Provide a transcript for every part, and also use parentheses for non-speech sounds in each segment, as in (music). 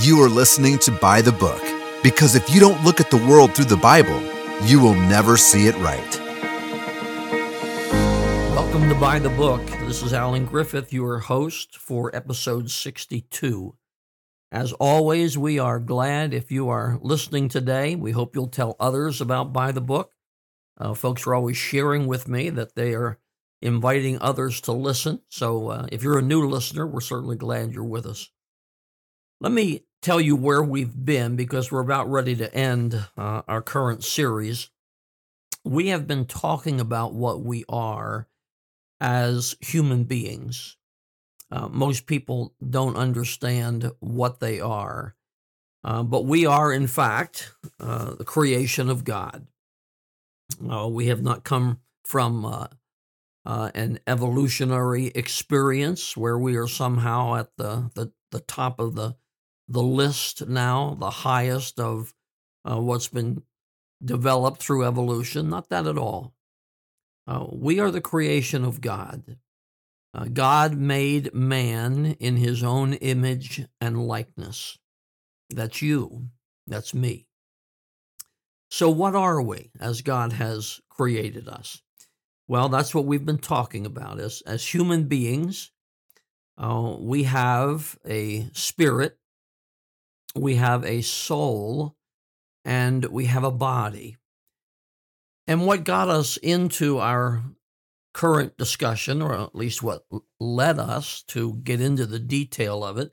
You are listening to By the Book because if you don't look at the world through the Bible, you will never see it right. Welcome to By the Book. This is Allen Griffith, your host for episode 62. As always, we are glad if you are listening today. We hope you'll tell others about By the Book. Uh, folks are always sharing with me that they are inviting others to listen. So uh, if you're a new listener, we're certainly glad you're with us. Let me tell you where we've been because we're about ready to end uh, our current series. We have been talking about what we are as human beings. Uh, most people don't understand what they are, uh, but we are, in fact, uh, the creation of God. Uh, we have not come from uh, an evolutionary experience where we are somehow at the, the, the top of the the list now, the highest of uh, what's been developed through evolution. Not that at all. Uh, we are the creation of God. Uh, God made man in his own image and likeness. That's you. That's me. So, what are we as God has created us? Well, that's what we've been talking about. As, as human beings, uh, we have a spirit we have a soul, and we have a body. And what got us into our current discussion, or at least what led us to get into the detail of it,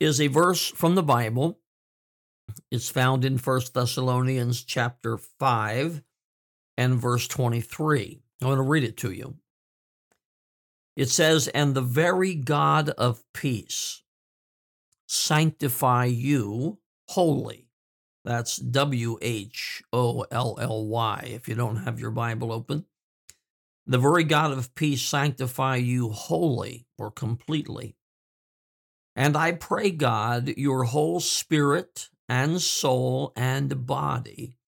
is a verse from the Bible. It's found in 1 Thessalonians chapter 5 and verse 23. I want to read it to you. It says, And the very God of peace sanctify you wholly. That's W H O L L Y if you don't have your Bible open. The very God of peace sanctify you wholly or completely. And I pray, God, your whole spirit and soul and body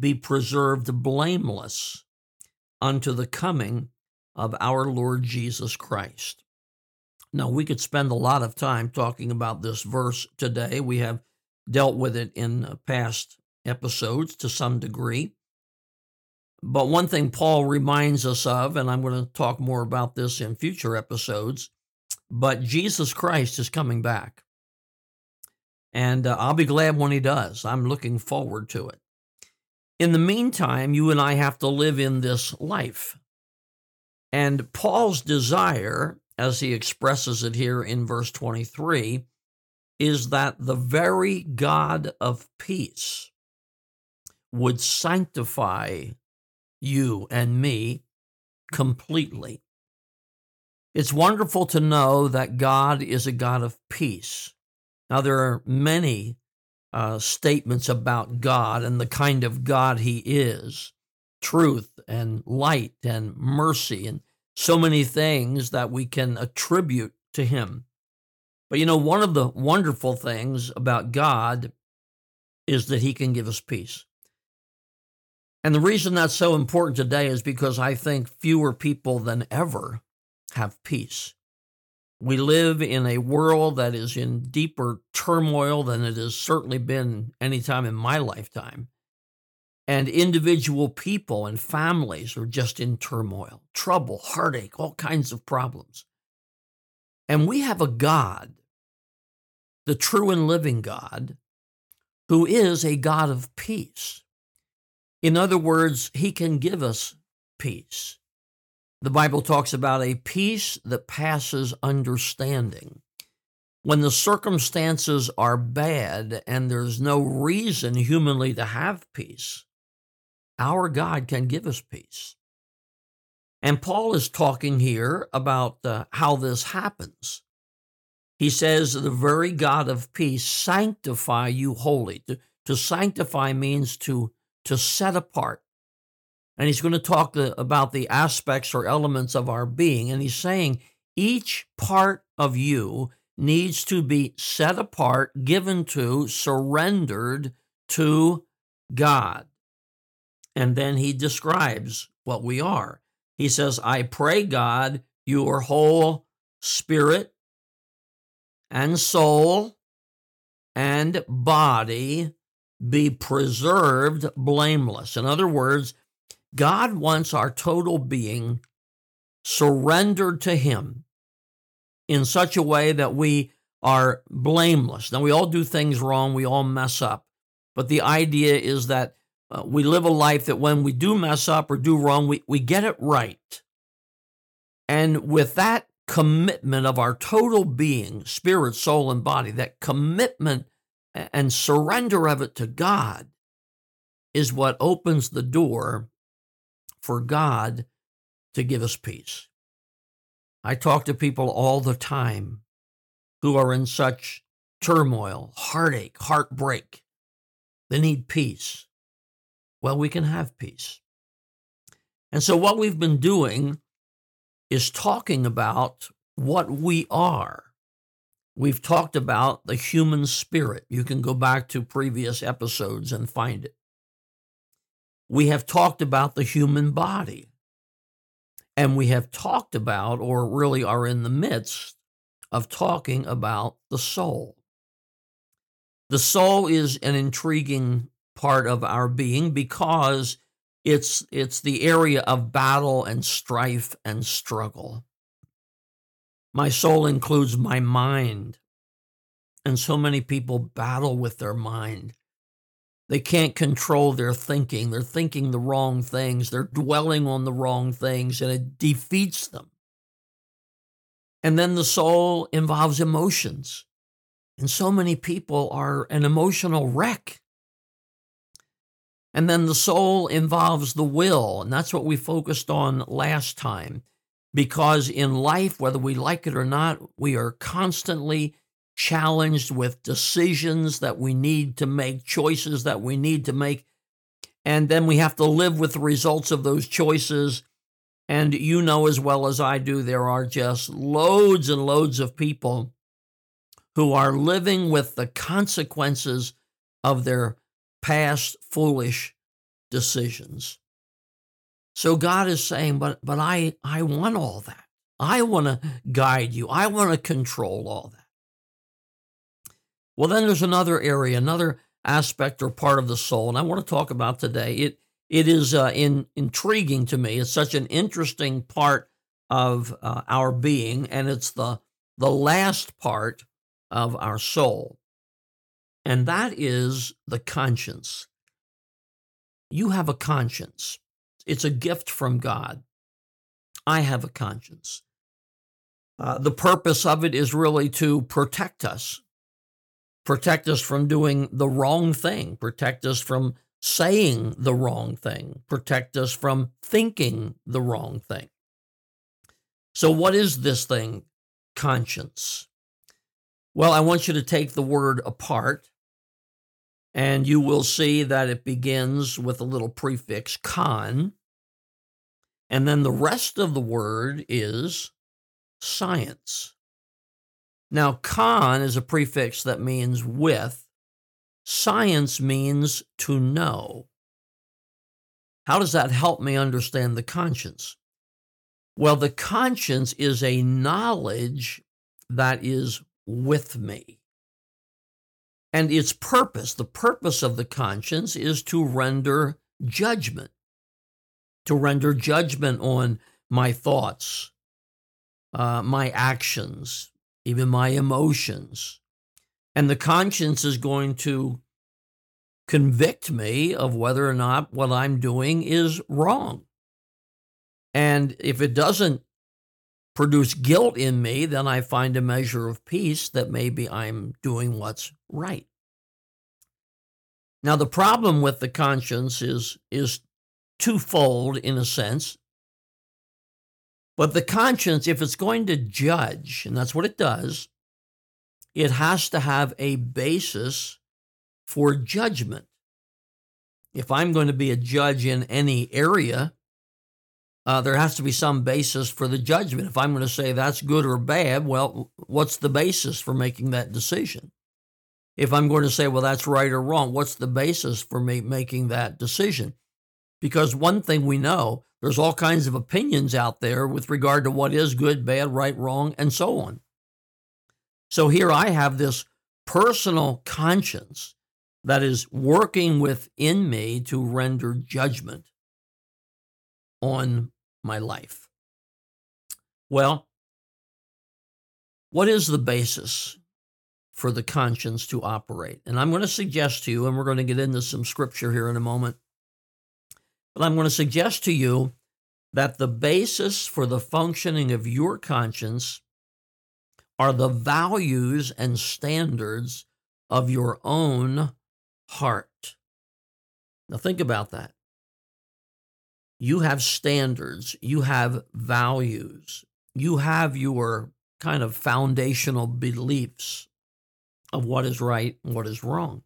be preserved blameless unto the coming of our Lord Jesus Christ. Now, we could spend a lot of time talking about this verse today. We have dealt with it in uh, past episodes to some degree. But one thing Paul reminds us of, and I'm going to talk more about this in future episodes, but Jesus Christ is coming back. And uh, I'll be glad when he does. I'm looking forward to it. In the meantime, you and I have to live in this life. And Paul's desire as he expresses it here in verse 23, is that the very God of peace would sanctify you and me completely. It's wonderful to know that God is a God of peace. Now, there are many uh, statements about God and the kind of God He is truth and light and mercy and so many things that we can attribute to him. But you know, one of the wonderful things about God is that he can give us peace. And the reason that's so important today is because I think fewer people than ever have peace. We live in a world that is in deeper turmoil than it has certainly been any time in my lifetime. And individual people and families are just in turmoil, trouble, heartache, all kinds of problems. And we have a God, the true and living God, who is a God of peace. In other words, he can give us peace. The Bible talks about a peace that passes understanding. When the circumstances are bad and there's no reason humanly to have peace, our God can give us peace. And Paul is talking here about uh, how this happens. He says, The very God of peace sanctify you wholly. To, to sanctify means to, to set apart. And he's going to talk the, about the aspects or elements of our being. And he's saying each part of you needs to be set apart, given to, surrendered to God. And then he describes what we are. He says, I pray, God, your whole spirit and soul and body be preserved blameless. In other words, God wants our total being surrendered to Him in such a way that we are blameless. Now, we all do things wrong, we all mess up, but the idea is that uh, we live a life that when we do mess up or do wrong, we, we get it right. And with that commitment of our total being, spirit, soul, and body, that commitment and surrender of it to God is what opens the door for God to give us peace. I talk to people all the time who are in such turmoil, heartache, heartbreak. They need peace. Well, we can have peace. And so, what we've been doing is talking about what we are. We've talked about the human spirit. You can go back to previous episodes and find it. We have talked about the human body. And we have talked about, or really are in the midst of talking about the soul. The soul is an intriguing part of our being because it's, it's the area of battle and strife and struggle. My soul includes my mind. And so many people battle with their mind. They can't control their thinking. They're thinking the wrong things. They're dwelling on the wrong things, and it defeats them. And then the soul involves emotions. And so many people are an emotional wreck. And then the soul involves the will. And that's what we focused on last time. Because in life, whether we like it or not, we are constantly challenged with decisions that we need to make, choices that we need to make. And then we have to live with the results of those choices. And you know as well as I do, there are just loads and loads of people who are living with the consequences of their past foolish decisions. So God is saying, but but I I want all that. I want to guide you. I want to control all that. Well, then there's another area, another aspect or part of the soul, and I want to talk about today. It it is uh, in, intriguing to me. It's such an interesting part of uh, our being, and it's the the last part of our soul, and that is the conscience you have a conscience. It's a gift from God. I have a conscience. Uh, the purpose of it is really to protect us, protect us from doing the wrong thing, protect us from saying the wrong thing, protect us from thinking the wrong thing. So, what is this thing, conscience? Well, I want you to take the word apart and you will see that it begins with a little prefix, con. And then the rest of the word is science. Now, con is a prefix that means with. Science means to know. How does that help me understand the conscience? Well, the conscience is a knowledge that is with me. And its purpose, the purpose of the conscience, is to render judgment, to render judgment on my thoughts, uh, my actions, even my emotions. And the conscience is going to convict me of whether or not what I'm doing is wrong. And if it doesn't produce guilt in me, then I find a measure of peace that maybe I'm doing what's right. Now, the problem with the conscience is, is twofold in a sense. But the conscience, if it's going to judge, and that's what it does, it has to have a basis for judgment. If I'm going to be a judge in any area, uh, there has to be some basis for the judgment. If I'm going to say that's good or bad, well, what's the basis for making that decision? If I'm going to say, well, that's right or wrong, what's the basis for me making that decision? Because one thing we know, there's all kinds of opinions out there with regard to what is good, bad, right, wrong, and so on. So here I have this personal conscience that is working within me to render judgment on my life. Well, what is the basis for the conscience to operate? And I'm going to suggest to you, and we're going to get into some scripture here in a moment, but I'm going to suggest to you that the basis for the functioning of your conscience are the values and standards of your own heart. Now, think about that. You have standards, you have values, you have your kind of foundational beliefs of what is right and what is wrong.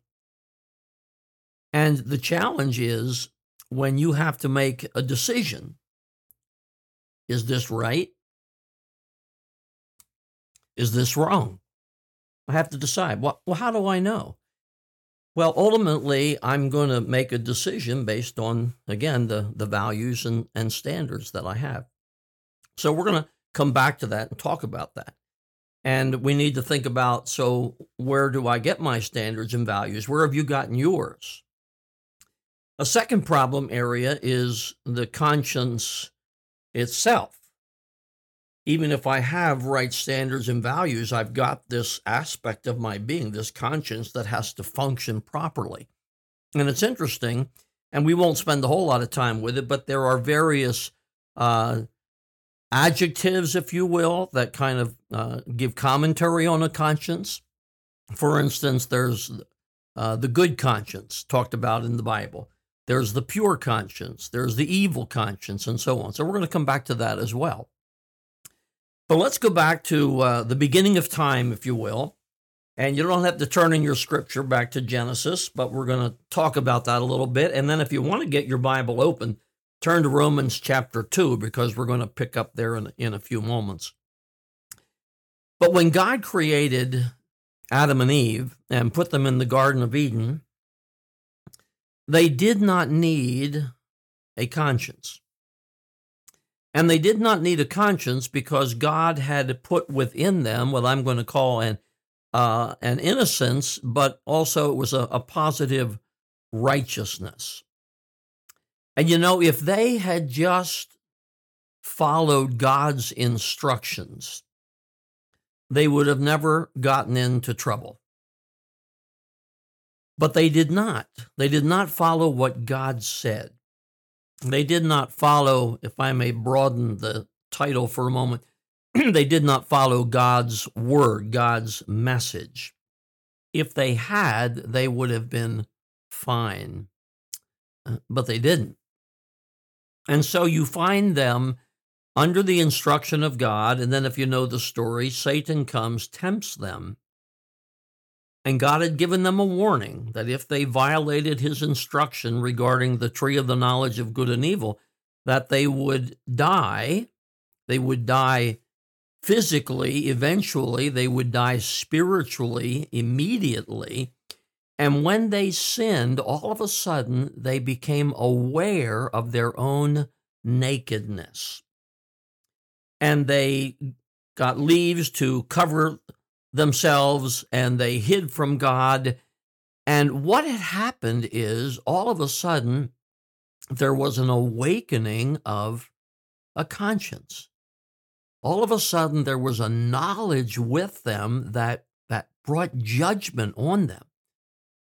And the challenge is when you have to make a decision is this right? Is this wrong? I have to decide. Well, well how do I know? Well, ultimately, I'm going to make a decision based on, again, the, the values and, and standards that I have. So we're going to come back to that and talk about that. And we need to think about so, where do I get my standards and values? Where have you gotten yours? A second problem area is the conscience itself. Even if I have right standards and values, I've got this aspect of my being, this conscience that has to function properly. And it's interesting, and we won't spend a whole lot of time with it, but there are various uh, adjectives, if you will, that kind of uh, give commentary on a conscience. For instance, there's uh, the good conscience talked about in the Bible. There's the pure conscience. There's the evil conscience, and so on. So we're going to come back to that as well. But let's go back to uh, the beginning of time, if you will. And you don't have to turn in your scripture back to Genesis, but we're going to talk about that a little bit. And then if you want to get your Bible open, turn to Romans chapter 2, because we're going to pick up there in, in a few moments. But when God created Adam and Eve and put them in the Garden of Eden, they did not need a conscience. And they did not need a conscience because God had put within them what I'm going to call an, uh, an innocence, but also it was a, a positive righteousness. And you know, if they had just followed God's instructions, they would have never gotten into trouble. But they did not. They did not follow what God said. They did not follow, if I may broaden the title for a moment, (clears throat) they did not follow God's word, God's message. If they had, they would have been fine. Uh, but they didn't. And so you find them under the instruction of God. And then, if you know the story, Satan comes, tempts them, and God had given them a warning that if they violated his instruction regarding the tree of the knowledge of good and evil, that they would die. They would die physically, eventually, they would die spiritually, immediately. And when they sinned, all of a sudden, they became aware of their own nakedness. And they got leaves to cover themselves and they hid from God. And what had happened is all of a sudden there was an awakening of a conscience. All of a sudden there was a knowledge with them that, that brought judgment on them,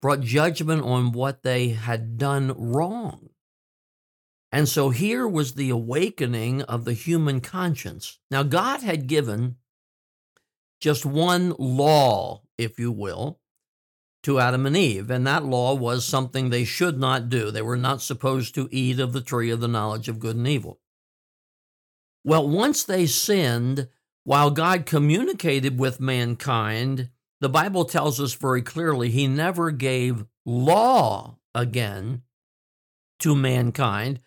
brought judgment on what they had done wrong. And so here was the awakening of the human conscience. Now, God had given just one law, if you will, to Adam and Eve. And that law was something they should not do. They were not supposed to eat of the tree of the knowledge of good and evil. Well, once they sinned, while God communicated with mankind, the Bible tells us very clearly he never gave law again to mankind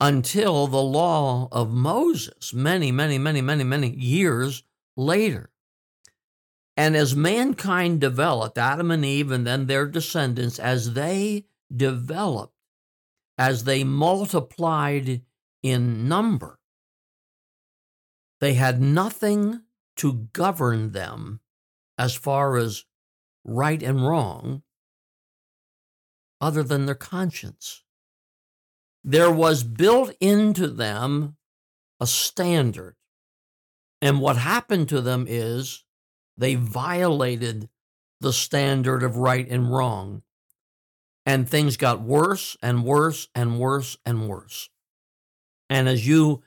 until the law of Moses, many, many, many, many, many years later. And as mankind developed, Adam and Eve and then their descendants, as they developed, as they multiplied in number, they had nothing to govern them as far as right and wrong other than their conscience. There was built into them a standard. And what happened to them is they violated the standard of right and wrong. And things got worse and worse and worse and worse. And as you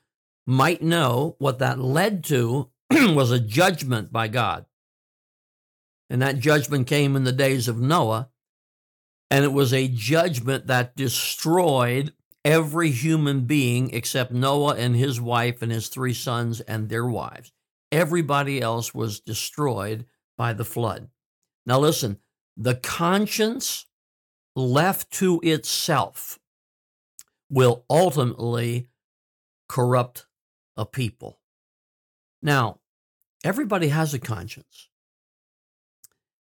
might know, what that led to (clears throat) was a judgment by God. And that judgment came in the days of Noah. And it was a judgment that destroyed every human being except Noah and his wife and his three sons and their wives. Everybody else was destroyed by the flood. Now, listen, the conscience left to itself will ultimately corrupt a people. Now, everybody has a conscience.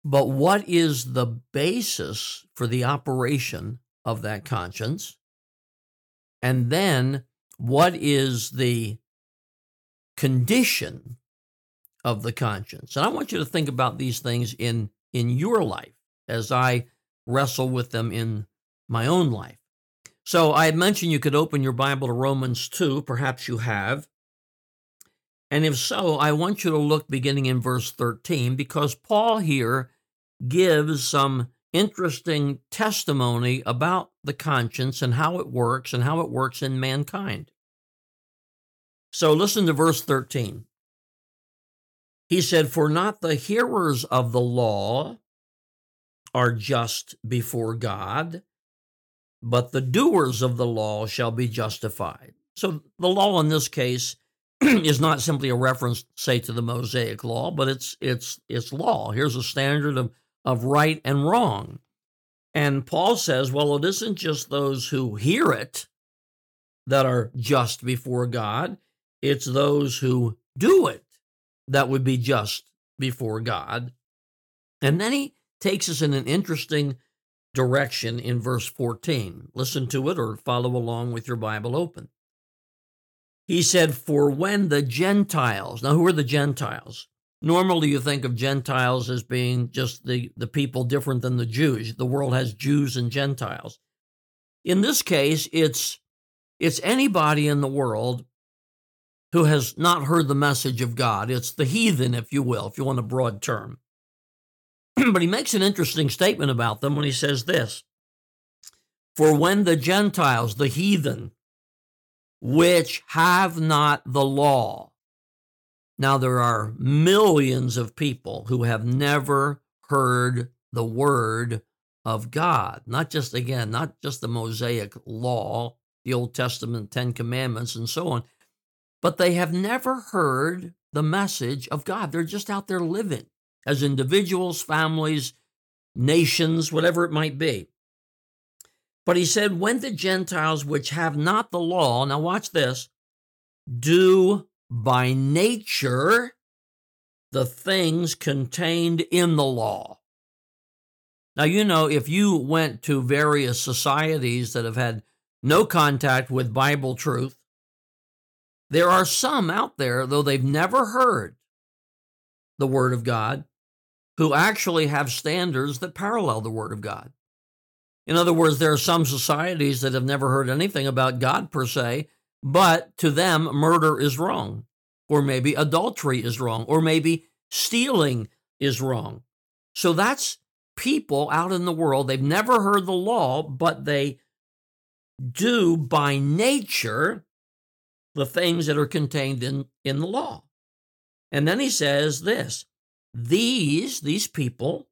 But what is the basis for the operation of that conscience? And then what is the condition of the conscience? And I want you to think about these things in, in your life as I wrestle with them in my own life. So I had mentioned you could open your Bible to Romans 2. Perhaps you have. And if so, I want you to look beginning in verse 13 because Paul here gives some interesting testimony about the conscience and how it works and how it works in mankind. So listen to verse 13. He said, For not the hearers of the law are just before God, but the doers of the law shall be justified. So the law in this case (clears throat) is not simply a reference, say, to the Mosaic law, but it's it's it's law. Here's a standard of of right and wrong. And Paul says, well, it isn't just those who hear it that are just before God, it's those who do it that would be just before God. And then he takes us in an interesting direction in verse 14. Listen to it or follow along with your Bible open. He said, For when the Gentiles, now who are the Gentiles? Normally, you think of Gentiles as being just the, the people different than the Jews. The world has Jews and Gentiles. In this case, it's, it's anybody in the world who has not heard the message of God. It's the heathen, if you will, if you want a broad term. (clears throat) but he makes an interesting statement about them when he says this For when the Gentiles, the heathen, which have not the law, now, there are millions of people who have never heard the word of God, not just, again, not just the Mosaic law, the Old Testament, Ten Commandments, and so on, but they have never heard the message of God. They're just out there living as individuals, families, nations, whatever it might be. But he said, When the Gentiles which have not the law, now watch this, do by nature the things contained in the law. Now, you know, if you went to various societies that have had no contact with Bible truth, there are some out there, though they've never heard the Word of God, who actually have standards that parallel the Word of God. In other words, there are some societies that have never heard anything about God per se, but to them, murder is wrong, or maybe adultery is wrong, or maybe stealing is wrong. So that's people out in the world. They've never heard the law, but they do by nature the things that are contained in, in the law. And then he says this these, these people,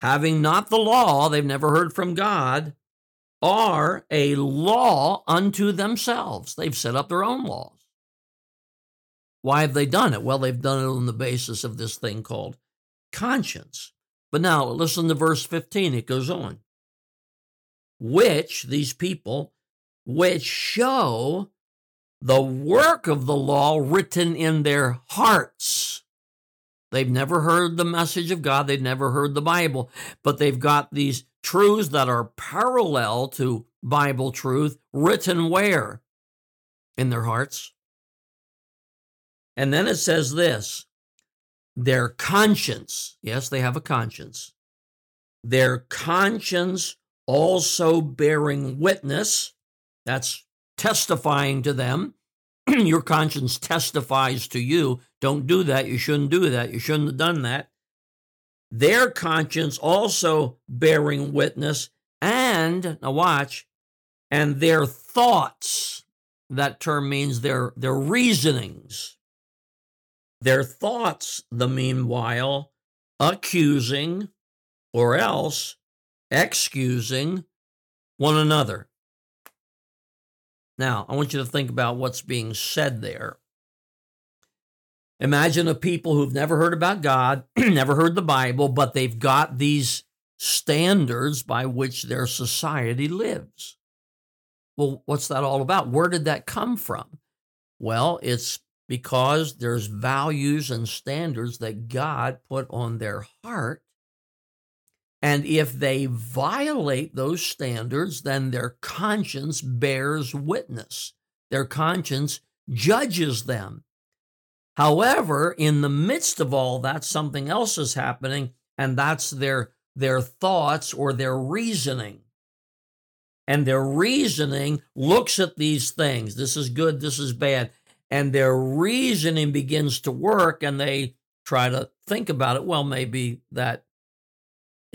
having not the law, they've never heard from God, are a law unto themselves. They've set up their own laws. Why have they done it? Well, they've done it on the basis of this thing called conscience. But now listen to verse 15. It goes on. Which, these people, which show the work of the law written in their hearts. They've never heard the message of God, they've never heard the Bible, but they've got these truths that are parallel to Bible truth written where? In their hearts. And then it says this their conscience, yes, they have a conscience, their conscience also bearing witness. That's testifying to them. (clears throat) Your conscience testifies to you. Don't do that. You shouldn't do that. You shouldn't have done that. Their conscience also bearing witness, and now watch, and their thoughts. That term means their, their reasonings. Their thoughts, the meanwhile, accusing or else excusing one another. Now, I want you to think about what's being said there. Imagine a people who've never heard about God, (clears throat) never heard the Bible, but they've got these standards by which their society lives. Well, what's that all about? Where did that come from? Well, it's because there's values and standards that God put on their heart and if they violate those standards, then their conscience bears witness. Their conscience judges them. However, in the midst of all that, something else is happening, and that's their, their thoughts or their reasoning. And their reasoning looks at these things. This is good, this is bad. And their reasoning begins to work, and they try to think about it. Well, maybe that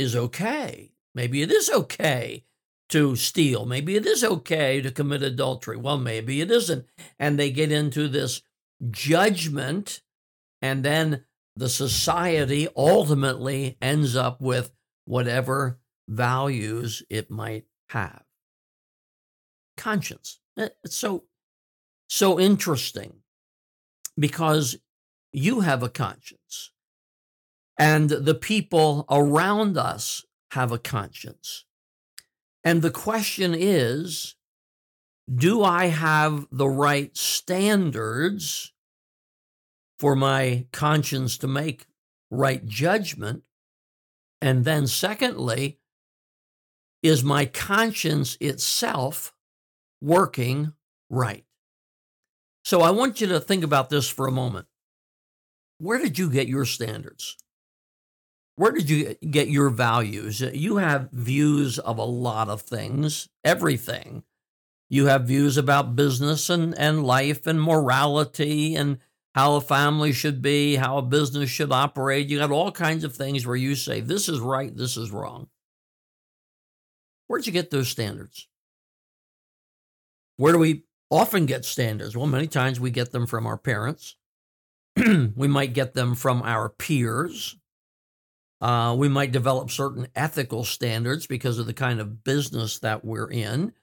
is okay. Maybe it is okay to steal. Maybe it is okay to commit adultery. Well, maybe it isn't. And they get into this judgment, and then the society ultimately ends up with whatever values it might have. Conscience. Eh, it's so so interesting because you have a conscience. And the people around us have a conscience. And the question is do I have the right standards for my conscience to make right judgment? And then, secondly, is my conscience itself working right? So I want you to think about this for a moment. Where did you get your standards? Where did you get your values? You have views of a lot of things, everything. You have views about business and, and life and morality and how a family should be, how a business should operate. You got all kinds of things where you say, this is right, this is wrong. Where'd you get those standards? Where do we often get standards? Well, many times we get them from our parents. (clears throat) we might get them from our peers. Uh, we might develop certain ethical standards because of the kind of business that we're in.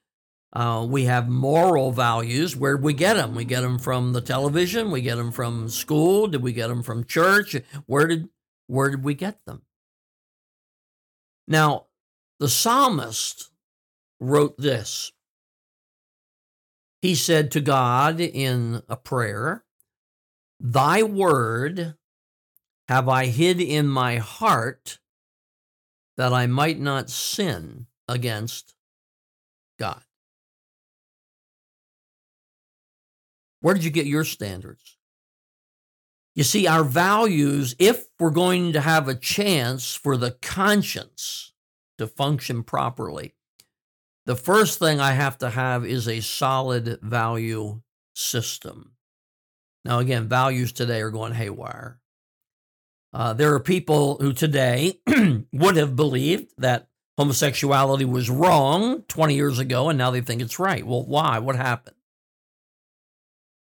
Uh, we have moral values. Where we get them? We get them from the television. We get them from school. Did we get them from church? Where did where did we get them? Now, the psalmist wrote this. He said to God in a prayer, "Thy word have I hid in my heart that I might not sin against God? Where did you get your standards? You see, our values, if we're going to have a chance for the conscience to function properly, the first thing I have to have is a solid value system. Now, again, values today are going haywire. Uh, there are people who today (clears throat) would have believed that homosexuality was wrong 20 years ago, and now they think it's right. Well, why? What happened?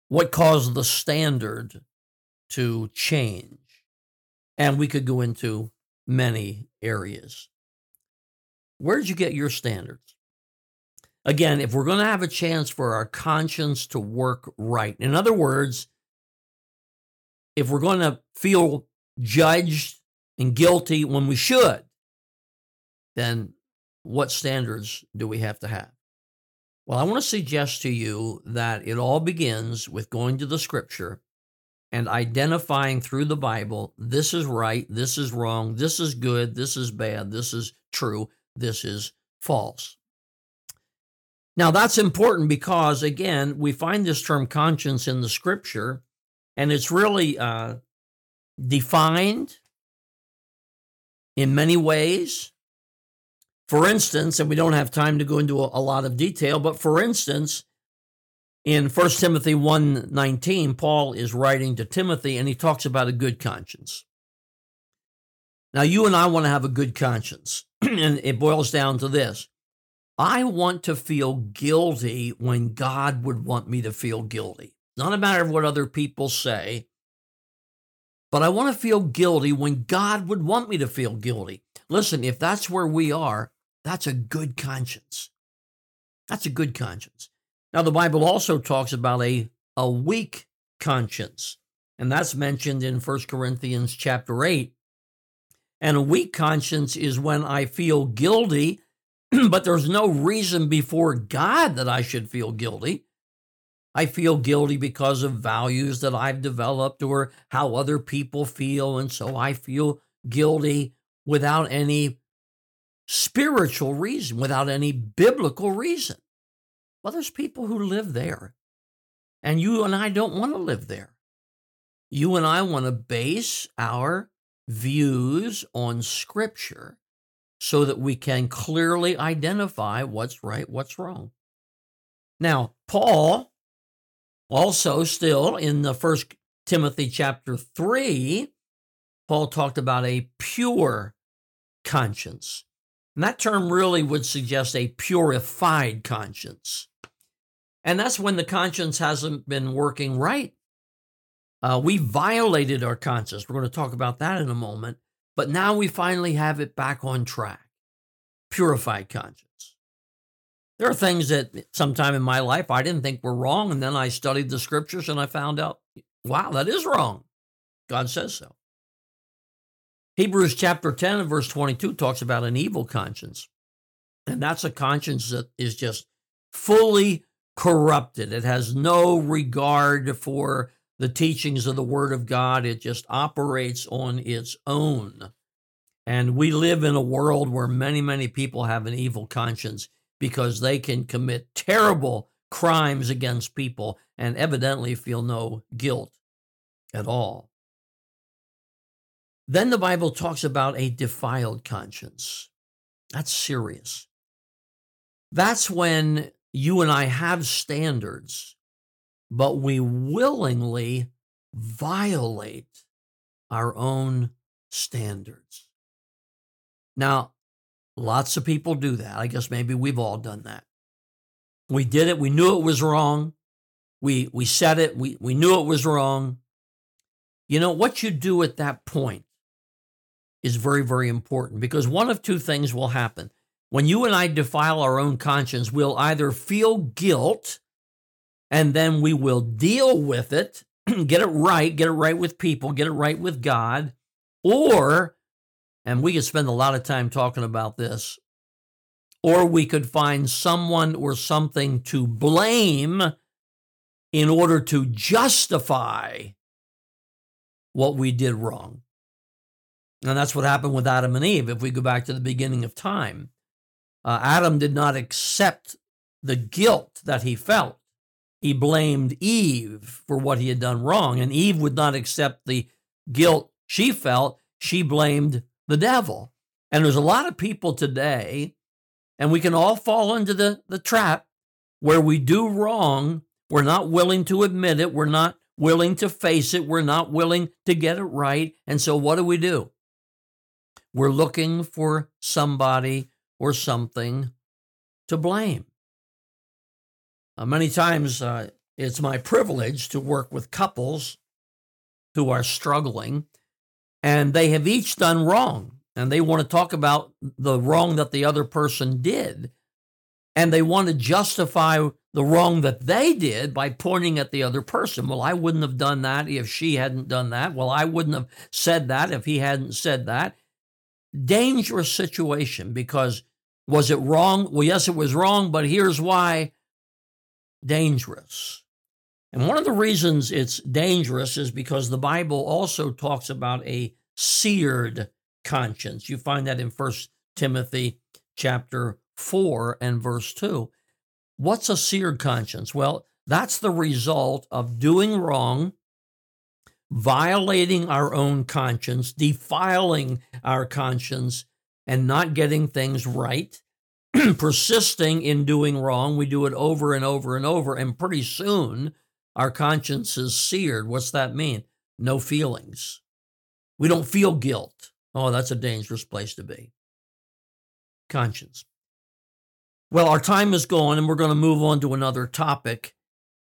What caused the standard to change? And we could go into many areas. Where did you get your standards? Again, if we're going to have a chance for our conscience to work right, in other words, if we're going to feel judged and guilty when we should, then what standards do we have to have? Well, I want to suggest to you that it all begins with going to the scripture and identifying through the Bible this is right, this is wrong, this is good, this is bad, this is true, this is false. Now, that's important because, again, we find this term conscience in the scripture, and it's really uh, defined in many ways. For instance, and we don't have time to go into a, a lot of detail, but for instance, in 1 Timothy 1:19, Paul is writing to Timothy and he talks about a good conscience. Now, you and I want to have a good conscience, (clears throat) and it boils down to this. I want to feel guilty when God would want me to feel guilty. Not a matter of what other people say, but I want to feel guilty when God would want me to feel guilty. Listen, if that's where we are, that's a good conscience. That's a good conscience. Now, the Bible also talks about a, a weak conscience, and that's mentioned in 1 Corinthians chapter 8. And a weak conscience is when I feel guilty, (clears throat) but there's no reason before God that I should feel guilty. I feel guilty because of values that I've developed or how other people feel. And so I feel guilty without any spiritual reason, without any biblical reason. Well, there's people who live there, and you and I don't want to live there. You and I want to base our views on Scripture so that we can clearly identify what's right, what's wrong. Now, Paul also, still in the first Timothy chapter 3, Paul talked about a pure conscience. And that term really would suggest a purified conscience. And that's when the conscience hasn't been working right. Uh, we violated our conscience. We're going to talk about that in a moment. But now we finally have it back on track. Purified conscience. There are things that sometime in my life I didn't think were wrong. And then I studied the scriptures and I found out, wow, that is wrong. God says so. Hebrews chapter 10 and verse 22 talks about an evil conscience. And that's a conscience that is just fully corrupted. It has no regard for the teachings of the Word of God, it just operates on its own. And we live in a world where many, many people have an evil conscience because they can commit terrible crimes against people and evidently feel no guilt at all. Then the Bible talks about a defiled conscience. That's serious. That's when you and I have standards, but we willingly violate our own standards. Now, Lots of people do that. I guess maybe we've all done that. We did it. We knew it was wrong. We we said it. We we knew it was wrong. You know what you do at that point is very very important because one of two things will happen. When you and I defile our own conscience, we'll either feel guilt and then we will deal with it, (clears throat) get it right, get it right with people, get it right with God, or and we could spend a lot of time talking about this. Or we could find someone or something to blame in order to justify what we did wrong. And that's what happened with Adam and Eve. If we go back to the beginning of time, uh, Adam did not accept the guilt that he felt. He blamed Eve for what he had done wrong, and Eve would not accept the guilt she felt. She blamed the devil. And there's a lot of people today, and we can all fall into the, the trap where we do wrong. We're not willing to admit it. We're not willing to face it. We're not willing to get it right. And so what do we do? We're looking for somebody or something to blame. Uh, many times uh, it's my privilege to work with couples who are struggling and they have each done wrong and they want to talk about the wrong that the other person did. And they want to justify the wrong that they did by pointing at the other person. Well i wouldn't have done that if she hadn't done that. Well i wouldn't have said that if he hadn't said that. Dangerous situation because was it wrong? Well yes it was wrong but here's why. Dangerous and one of the reasons it's dangerous is because the Bible also talks about a seared conscience. You find that in 1 Timothy chapter 4 and verse 2. What's a seared conscience? Well, that's the result of doing wrong, violating our own conscience, defiling our conscience, and not getting things right, (clears throat) persisting in doing wrong. We do it over and over and over, and pretty soon our conscience is seared. What's that mean? No feelings. We don't feel guilt. Oh, that's a dangerous place to be. Conscience. Well, our time is gone, and we're going to move on to another topic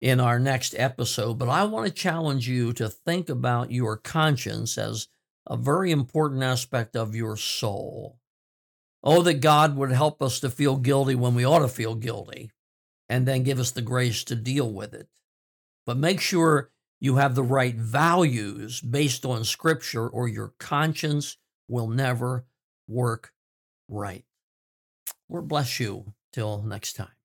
in our next episode. But I want to challenge you to think about your conscience as a very important aspect of your soul. Oh, that God would help us to feel guilty when we ought to feel guilty, and then give us the grace to deal with it. But make sure you have the right values based on Scripture, or your conscience will never work right. Lord bless you. Till next time.